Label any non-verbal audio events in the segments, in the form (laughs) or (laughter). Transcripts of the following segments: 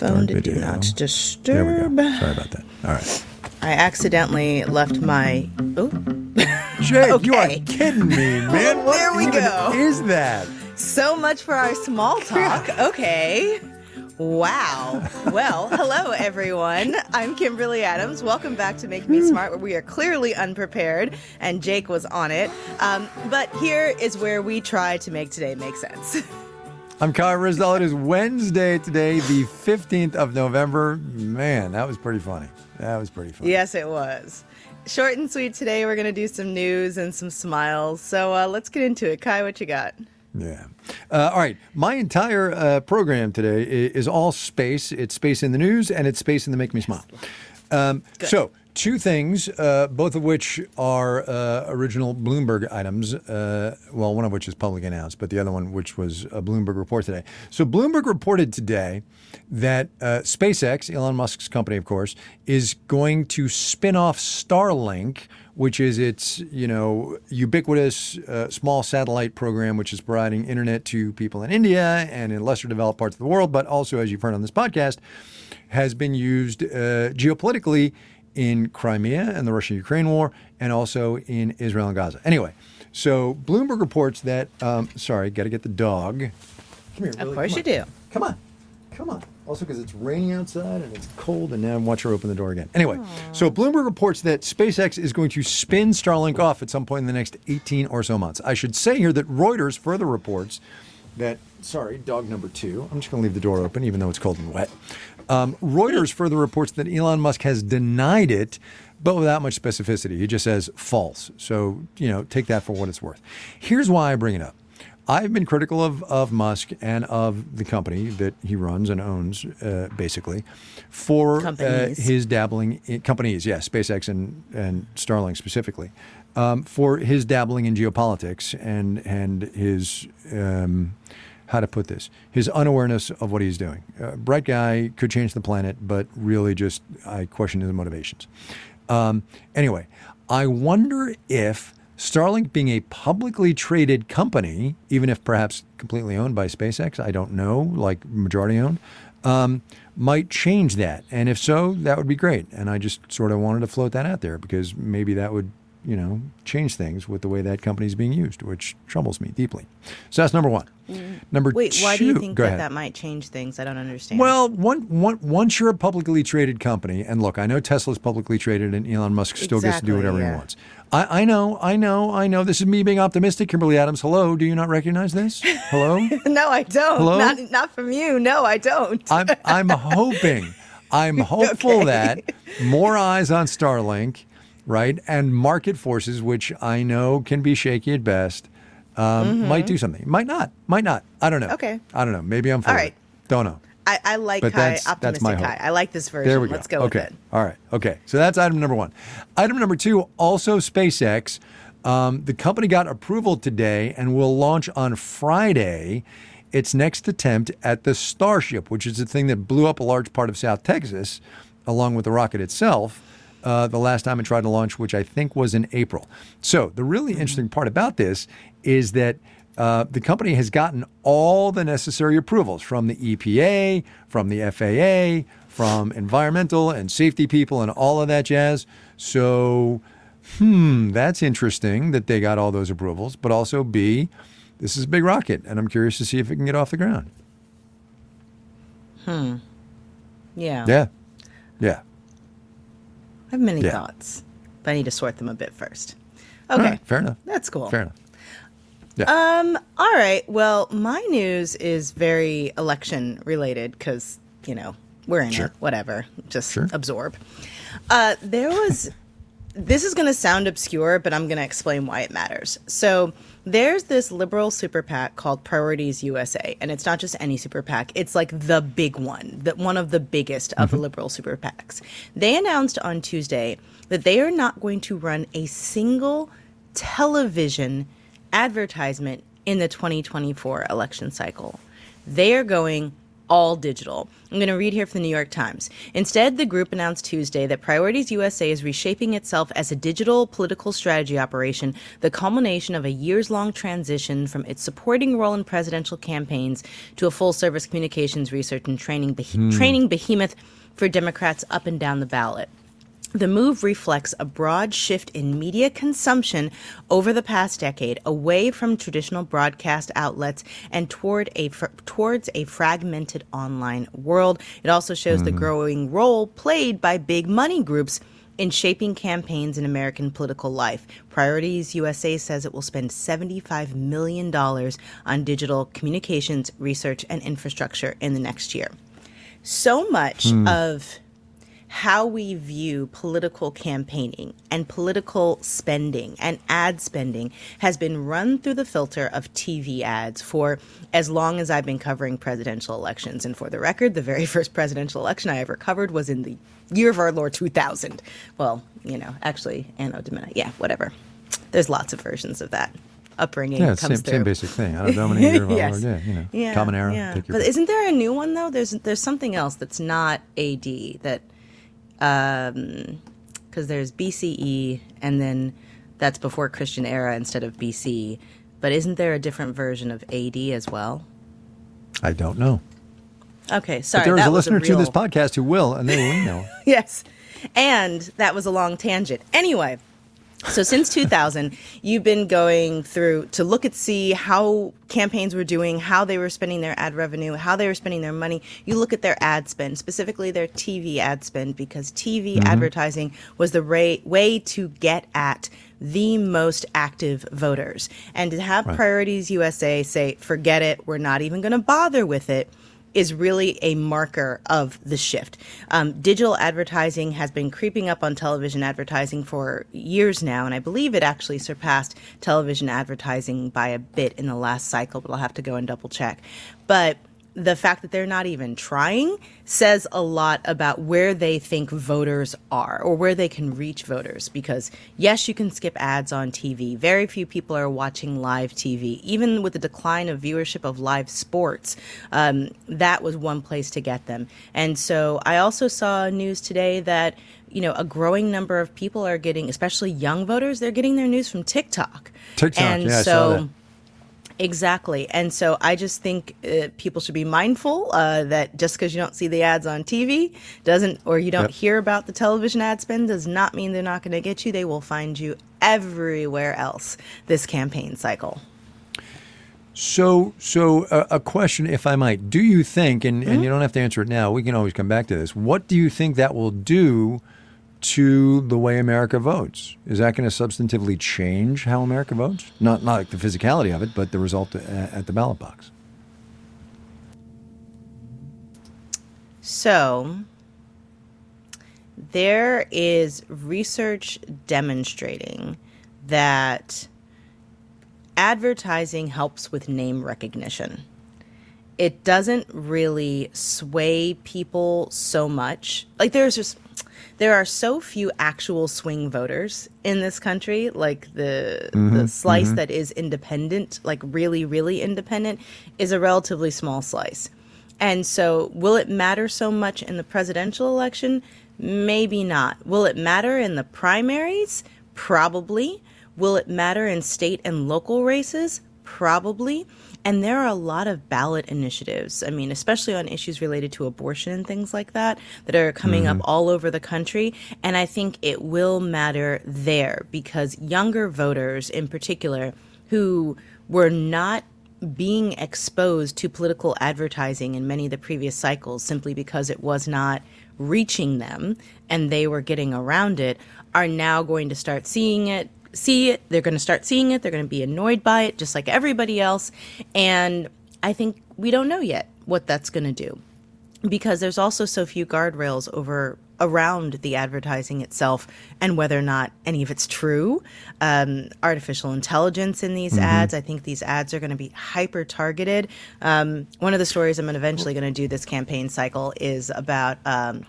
phone to do not There we disturb. go. Sorry about that. All right. I accidentally left my. Oh, (laughs) Jake, you are Okay. kidding me, man. What There we go. is that? so much for our small (laughs) talk. Okay. Wow. Well, hello everyone. I'm Kimberly Adams. Welcome back to Make Me Smart, where we are clearly unprepared, and Jake was on it. Um, but here is where we try to make today make sense. (laughs) I'm Kai Ryssdal. It is Wednesday today, the 15th of November. Man, that was pretty funny. That was pretty funny. yes, it was. Short and sweet today. We're going to do some news and some smiles. So uh, let's get into it. Kai, what you got? Yeah. Uh, all right. My entire uh, program today is all space. It's space in the news and it's space in the Make Me Smile. Um, so, two things, uh, both of which are uh, original Bloomberg items. Uh, well, one of which is publicly announced, but the other one, which was a Bloomberg report today. So, Bloomberg reported today that uh, SpaceX, Elon Musk's company, of course, is going to spin off Starlink which is its you know ubiquitous uh, small satellite program, which is providing internet to people in India and in lesser developed parts of the world, but also, as you've heard on this podcast, has been used uh, geopolitically in Crimea and the Russia-Ukraine war, and also in Israel and Gaza. Anyway, so Bloomberg reports that. Um, sorry, got to get the dog. Come here. Of Willie, course come you on. do. Come on. Come on. Also, because it's raining outside and it's cold, and now watch her open the door again. Anyway, so Bloomberg reports that SpaceX is going to spin Starlink off at some point in the next 18 or so months. I should say here that Reuters further reports that, sorry, dog number two. I'm just going to leave the door open, even though it's cold and wet. Um, Reuters further reports that Elon Musk has denied it, but without much specificity. He just says false. So, you know, take that for what it's worth. Here's why I bring it up. I've been critical of, of Musk and of the company that he runs and owns, uh, basically, for uh, his dabbling in companies, yes, SpaceX and, and Starlink specifically, um, for his dabbling in geopolitics and and his um, how to put this, his unawareness of what he's doing. Uh, bright guy could change the planet, but really just I question his motivations. Um, anyway, I wonder if Starlink being a publicly traded company, even if perhaps completely owned by SpaceX, I don't know, like majority owned, um, might change that. And if so, that would be great. And I just sort of wanted to float that out there because maybe that would, you know, change things with the way that company is being used, which troubles me deeply. So that's number one. Number Mm. Wait, two. why do you think that ahead. that might change things? I don't understand. Well, one, one, once you're a publicly traded company, and look, I know Tesla's publicly traded, and Elon Musk still gets to do Exactly, whatever he wants. I, I know, I know, I know. This is me being optimistic. Kimberly Adams, hello. Do you not recognize this? Hello. (laughs) no, I don't. Hello? Not not from you. No, I don't. I'm, I'm hoping, I'm (laughs) hopeful Okay. that more eyes on Starlink, right, and market forces, which I know can be shaky at best, um, might do something. Might not. Might not. I don't know. Mm-hmm. Okay. I don't know. Maybe I'm. All right. it. Don't know. I, I like But Kai, that's- optimistic hope. I like this version. There we go. Let's go okay. with it. All right. Okay. So that's item number one. Item number two, also SpaceX. Um, the company got approval today and will launch on Friday its next attempt at the Starship, which is the thing that blew up a large part of South Texas, along with the rocket itself. Uh, the last time it tried to launch, which I think was in April. So the really interesting part about this is that uh, the company has gotten all the necessary approvals from the EPA, from the FAA, from environmental and safety people, and all of that jazz. So, hmm, that's interesting that they got all those approvals. But also, B, this is a big rocket, and I'm curious to see if it can get off the ground. Hmm. Yeah. Yeah, yeah. I have many Yeah. thoughts, but I need to sort them a bit first. Okay. right, fair enough. That's cool. Fair enough. Yeah. Um, all right. Well, my news is very election related because, you know, we're in Sure. it. Whatever. Just Sure. absorb. Uh, there was, this is going to sound obscure, but I'm going to explain why it matters. So there's this liberal super PAC called Priorities USA, and it's not just any super PAC, it's like the big one, the, one of the biggest of the mm-hmm. liberal super PACs. They announced on Tuesday that they are not going to run a single television advertisement in the 2024 election cycle. They are going all digital. I'm going to read here from the New York Times. Instead, the group announced Tuesday that Priorities USA is reshaping itself as a digital political strategy operation, the culmination of a years long transition from its supporting role in presidential campaigns to a full service communications research and training, beh- hmm. training behemoth for Democrats up and down the ballot. The move reflects a broad shift in media consumption over the past decade, away from traditional broadcast outlets and toward a fr- towards a fragmented online world. It also shows the hmm. growing role played by big money groups in shaping campaigns in American political life. Priorities USA says it will spend $75 million on digital communications, research, and infrastructure in the next year. So much hmm. of how we view political campaigning and political spending and ad spending has been run through the filter of TV ads for as long as I've been covering presidential elections. And for the record, the very (laughs) first presidential election I ever covered was in the year of our Lord 2000. Well, you know, actually, Anno Domini. Yeah, whatever. There's lots of versions of that. Upbringing Yeah, same, through. same basic thing. I don't know many years yes. yeah, you know, Yeah, common era. yeah. But pick. isn't there a new one though? There's there's something else that's not AD that Um, because there's BCE and then that's before Christian era instead of BC. But isn't there a different version of AD as well? I don't know. Okay, sorry. But there is a listener to real- this podcast who will, and they will email. (laughs) yes. And that was a long tangent. Anyway, so since 2000, you've been going through to look at see how campaigns were doing, how they were spending their ad revenue, how they were spending their money. You look at their ad spend, specifically their TV ad spend, because TV mm-hmm. advertising was the ra- way to get at the most active voters. And to have Right. Priorities USA say, forget it, we're not even going to bother with it is really a marker of the shift. Um, digital advertising has been creeping up on television advertising for years now, and I believe it actually surpassed television advertising by a bit in the last cycle, but I'll have to go and double check. But the fact that they're not even trying says a lot about where they think voters are or where they can reach voters because yes you can skip ads on TV very few people are watching live TV even with the decline of viewership of live sports um, that was one place to get them. And so I also saw news today that you know a growing number of people are getting especially young voters they're getting their news from TikTok. TikTok, and yeah, I so saw that. Exactly. And so I just think uh, people should be mindful uh, that just because you don't see the ads on TV doesn't, or you don't Yep. hear about the television ad spend, does not mean they're not going to get you. They will find you everywhere else this campaign cycle. So, so uh, a question, if I might, do you think, and, Mm-hmm. and you don't have to answer it now, we can always come back to this. What do you think that will do to the way America votes? Is that going to substantively change how America votes? Not, not like the physicality of it, but the result uh, at the ballot box. So there is research demonstrating that advertising helps with name recognition. It doesn't really sway people so much. Like there's just there are so few actual swing voters in this country like the mm-hmm. the slice mm-hmm. that is independent like really really independent is a relatively small slice. And so will it matter so much in the presidential election? Maybe not. Will it matter in the primaries? Probably. Will it matter in state and local races? Probably and there are a lot of ballot initiatives, I mean, especially on issues related to abortion and things like that, that are coming up mm-hmm. all over the country. And I think it will matter there because younger voters, in particular, who were not being exposed to political advertising in many of the previous cycles simply because it was not reaching them and they were getting around it, are now going to start seeing it see it, they're going to start seeing it, they're going to be annoyed by it just like everybody else. And I think we don't know yet what that's going to do because there's also so few guardrails over around the advertising itself and whether or not any of it's true. Um, artificial intelligence in these ads. I think these ads are going to be hyper targeted. Um, one of the stories I'm eventually going to do this campaign cycle is about. Um,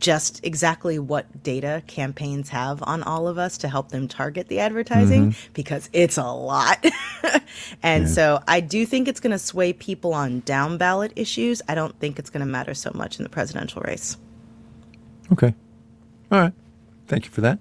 just exactly what data campaigns have on all of us to help them target the advertising because it's a lot. (laughs) And so I do think it's going to sway people on down ballot issues. I don't think it's going to matter so much in the presidential race. Okay. All right. Thank you for that.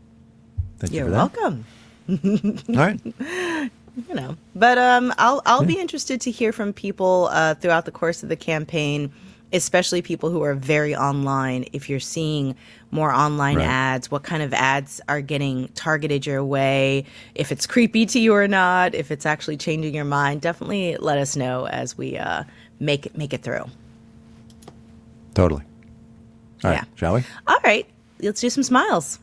Thank You're you for that. welcome. (laughs) All right. (laughs) you know but um i'll i'll be interested to hear from people uh, throughout the course of the campaign especially people who are very online if you're seeing more online Right. ads what kind of ads are getting targeted your way if it's creepy to you or not if it's actually changing your mind definitely let us know as we uh make it make it through Totally. All right. Yeah. Shall we? all right let's do some smiles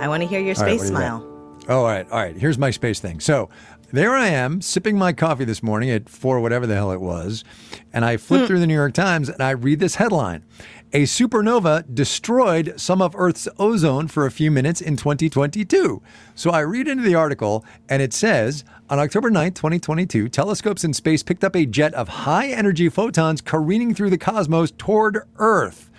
i want to hear your space you smile Oh, all right, all right. Here's my space thing. So there I am sipping my coffee this morning at four, whatever the hell it was, and I flip hmm. through the New York Times and I read this headline: A supernova destroyed some of Earth's ozone for a few minutes in 2022. So I read into the article, and it says. On October 9th, 2022, telescopes in space picked up a jet of high energy photons careening through the cosmos toward Earth.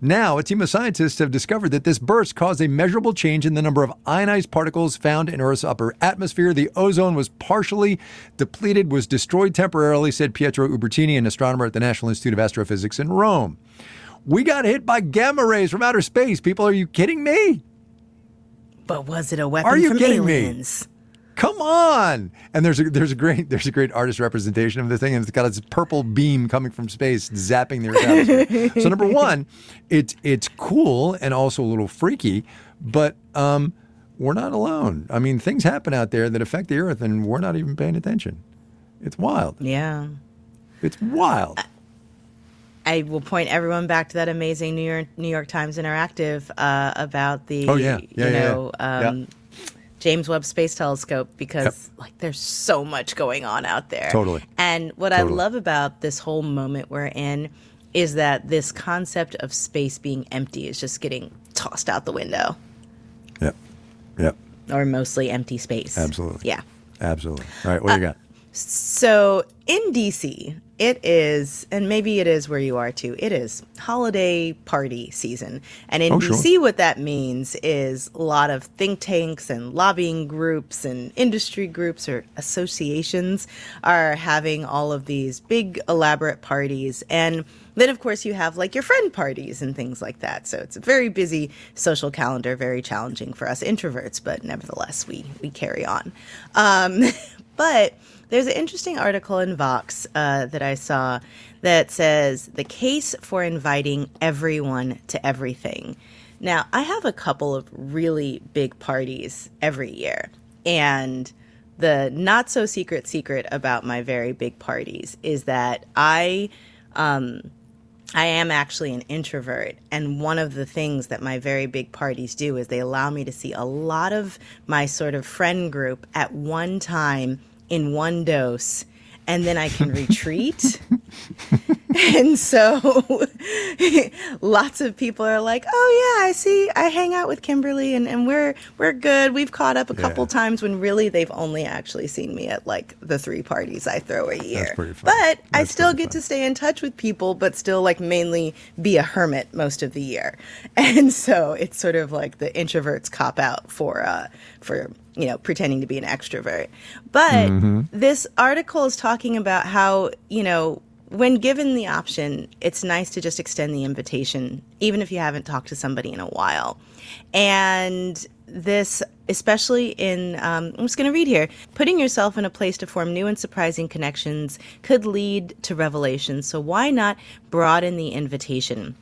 Now, a team of scientists have discovered that this burst caused a measurable change in the number of ionized particles found in Earth's upper atmosphere. The ozone was partially depleted, was destroyed temporarily, said Pietro Ubertini, an astronomer at the National Institute of Astrophysics in Rome. We got hit by gamma rays from outer space. People, are you kidding me? but was it a weapon Are you from kidding me? Come on! And there's a there's a great there's a great artist representation of the thing, and it's got this purple beam coming from space, zapping the Earth's atmosphere. so number one, it's it's cool and also a little freaky, but um, we're not alone. I mean, things happen out there that affect the Earth, and we're not even paying attention. It's wild. yeah It's wild. I will point everyone back to that amazing New York New York Times interactive uh, about the Oh, yeah. Yeah, you yeah, know. Um, James Webb Space Telescope because Yep. like there's so much going on out there. Totally. And what Totally. I love about this whole moment we're in is that this concept of space being empty is just getting tossed out the window Yep. Yep. or mostly empty space. Absolutely. Yeah. Absolutely. All right. What do you uh, got? So in DC, it is, and maybe it is where you are too, it is holiday party season. And in Oh, sure. DC, what that means is a lot of think tanks and lobbying groups and industry groups or associations are having all of these big, elaborate parties. And then, of course, you have like your friend parties and things like that. So it's a very busy social calendar, very challenging for us introverts, but nevertheless, we, we carry on. Um, (laughs) but there's an interesting article in Vox uh, that I saw that says the case for inviting everyone to everything. Now, I have a couple of really big parties every year, and the not so secret secret about my very big parties is that I um, I am actually an introvert. And one of the things that my very big parties do is they allow me to see a lot of my sort of friend group at one time in one dose. And then I can (laughs) retreat. (laughs) and so (laughs) lots of people are like, "Oh yeah, I see. I hang out with Kimberly, and, and we're we're good. We've caught up a couple Yeah. times when really they've only actually seen me at like the three parties I throw a year. But I still get fun. to stay in touch with people, but still like mainly be a hermit most of the year. (laughs) And so it's sort of like the introverts cop out for uh for you know pretending to be an extrovert. But Mm-hmm. this article is talking about how, you know, when given the option, it's nice to just extend the invitation, even if you haven't talked to somebody in a while. And this, especially in, um, I'm just going to read here putting yourself in a place to form new and surprising connections could lead to revelations. So why not broaden the invitation?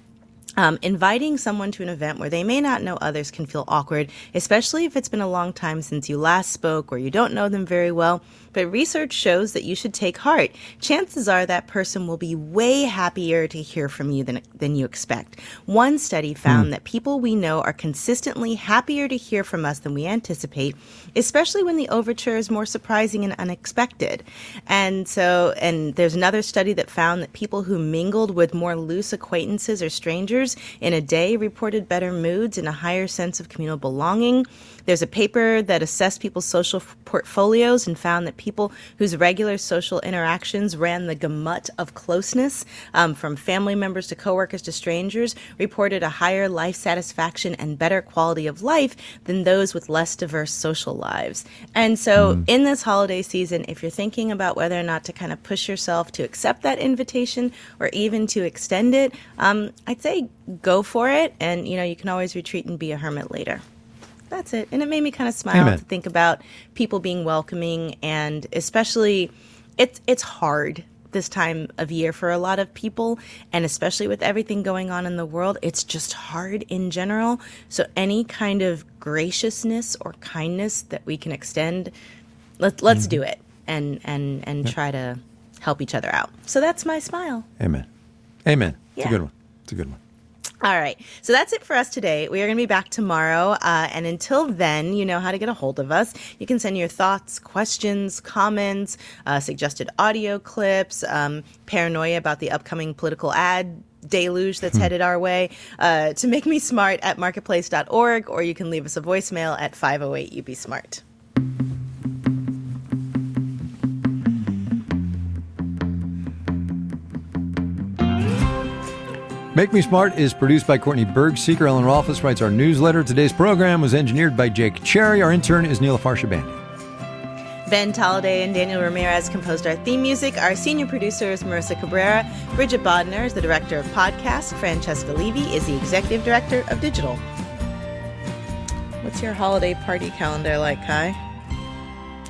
Um, inviting someone to an event where they may not know others can feel awkward, especially if it's been a long time since you last spoke or you don't know them very well. But research shows that you should take heart. Chances are that person will be way happier to hear from you than, than you expect. One study found that people we know are consistently happier to hear from us than we anticipate, especially when the overture is more surprising and unexpected. And so, and there's another study that found that people who mingled with more loose acquaintances or strangers in a day reported better moods and a higher sense of communal belonging. There's a paper that assessed people's social f- portfolios and found that people whose regular social interactions ran the gamut of closeness, um, from family members to coworkers to strangers, reported a higher life satisfaction and better quality of life than those with less diverse social lives. And so, mm. in this holiday season, if you're thinking about whether or not to kind of push yourself to accept that invitation or even to extend it, um, I'd say go for it. And, you know, you can always retreat and be a hermit later. That's it. And it made me kind of smile Amen. to think about people being welcoming and especially it's it's hard this time of year for a lot of people and especially with everything going on in the world it's just hard in general so any kind of graciousness or kindness that we can extend let, let's mm-hmm. do it and and and try to help each other out so that's my smile amen amen yeah. it's a good one it's a good one all right. So that's it for us today. We are going to be back tomorrow. Uh, and until then, you know how to get a hold of us. You can send your thoughts, questions, comments, uh, suggested audio clips, um, paranoia about the upcoming political ad deluge that's hmm. headed our way uh, to make me smart at marketplace.org, or you can leave us a voicemail at 508 UB Smart. Make Me Smart is produced by Courtney Bergsieker. Ellen Rolfes writes our newsletter. Today's program was engineered by Jake Cherry. Our intern is Neil Farshabandi. Ben Tolliday and Daniel Ramirez composed our theme music. Our senior producer is Marissa Cabrera. Bridget Bodnar is the director of podcasts. Francesca Levy is the executive director of digital. What's your holiday party calendar like, Kai?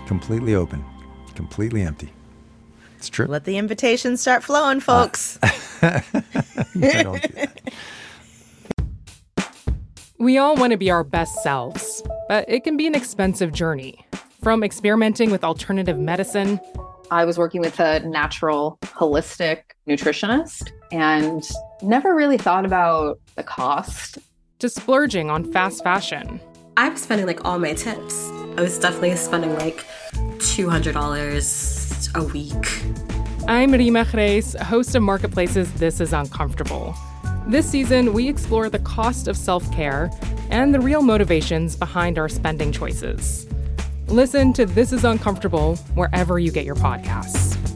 Completely open, completely empty. It's true. Let the invitations start flowing, folks. Uh, (laughs) we all want to be our best selves, but it can be an expensive journey. From experimenting with alternative medicine, I was working with a natural, holistic nutritionist and never really thought about the cost. To splurging on fast fashion. I'm spending like all my tips. I was definitely spending like $200 a week. I'm Rima Khrais, host of Marketplace's This Is Uncomfortable. This season, we explore the cost of self care and the real motivations behind our spending choices. Listen to This Is Uncomfortable wherever you get your podcasts.